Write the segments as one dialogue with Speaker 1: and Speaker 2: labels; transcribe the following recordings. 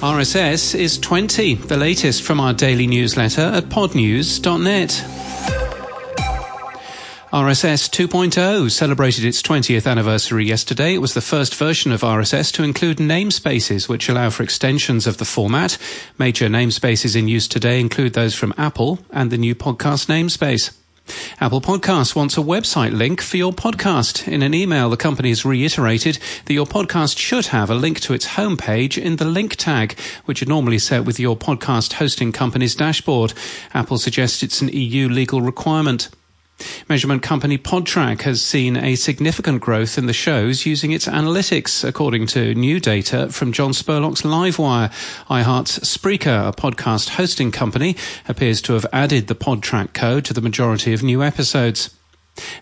Speaker 1: RSS is 20, the latest from our daily newsletter at podnews.net. RSS 2.0 celebrated its 20th anniversary yesterday. It was the first version of RSS to include namespaces, which allow for extensions of the format. Major namespaces in use today include those from Apple and the new podcast namespace. Apple Podcasts wants a website link for your podcast. In an email, the company has reiterated that your podcast should have a link to its homepage in the link tag, which are normally set with your podcast hosting company's dashboard. Apple suggests it's an EU legal requirement. Measurement company Podtrac has seen a significant growth in the shows using its analytics, according to new data from John Spurlock's Livewire. iHeart's Spreaker, a podcast hosting company, appears to have added the Podtrac code to the majority of new episodes.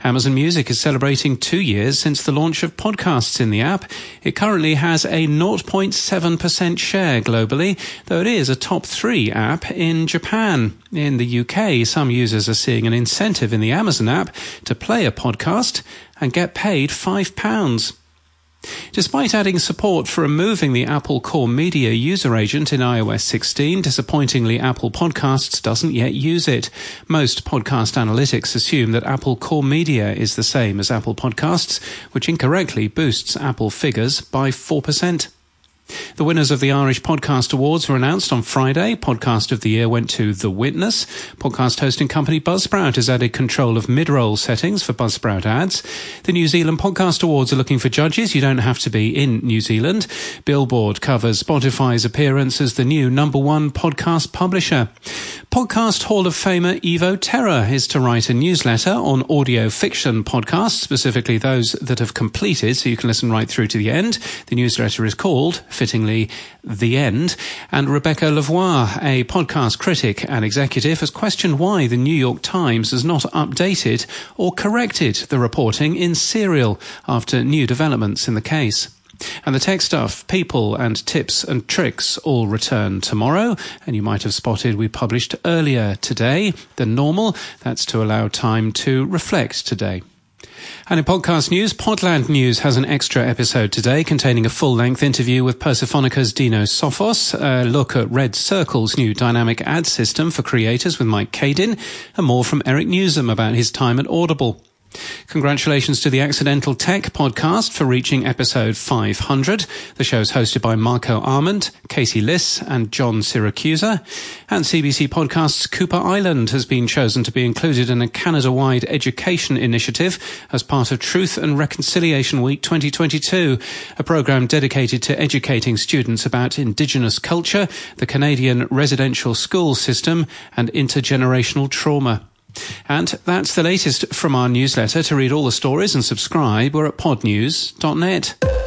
Speaker 1: Amazon Music is celebrating two years since the launch of podcasts in the app. It currently has a 0.7% share globally, though it is a top three app in Japan. In the UK, some users are seeing an incentive in the Amazon app to play a podcast and get paid £5. Despite adding support for removing the Apple Core Media user agent in iOS 16, disappointingly Apple Podcasts doesn't yet use it. Most podcast analytics assume that Apple Core Media is the same as Apple Podcasts, which incorrectly boosts Apple figures by 4%. The winners of the Irish Podcast Awards were announced on Friday. Podcast of the Year went to The Witness. Podcast hosting company Buzzsprout has added control of mid-roll settings for Buzzsprout ads. The New Zealand Podcast Awards are looking for judges. You don't have to be in New Zealand. Billboard covers Spotify's appearance as the new number one podcast publisher. Podcast Hall of Famer Evo Terra is to write a newsletter on audio fiction podcasts, specifically those that have completed, so you can listen right through to the end. The newsletter is called, fittingly, The End. And Rebecca Lavoie, a podcast critic and executive, has questioned why the New York Times has not updated or corrected the reporting in Serial after new developments in the case. And the tech stuff, people and tips and tricks all return tomorrow. And you might have spotted we published earlier today than normal. That's to allow time to reflect today. And in podcast news, Podland News has an extra episode today containing a full length interview with Persephonica's Dino Sofos, a look at RedCircle's new dynamic ad system for creators with Mike Kadin, and more from Eric Nuzum about his time at Audible. Congratulations to the Accidental Tech podcast for reaching episode 500. The show is hosted by Marco Arment, Casey Liss, and John Siracusa. And CBC Podcast's Kuper Island has been chosen to be included in a Canada-wide education initiative as part of Truth and Reconciliation Week 2022, a program dedicated to educating students about Indigenous culture, the Canadian residential school system, and intergenerational trauma. And that's the latest from our newsletter. To read all the stories and subscribe, we're at podnews.net.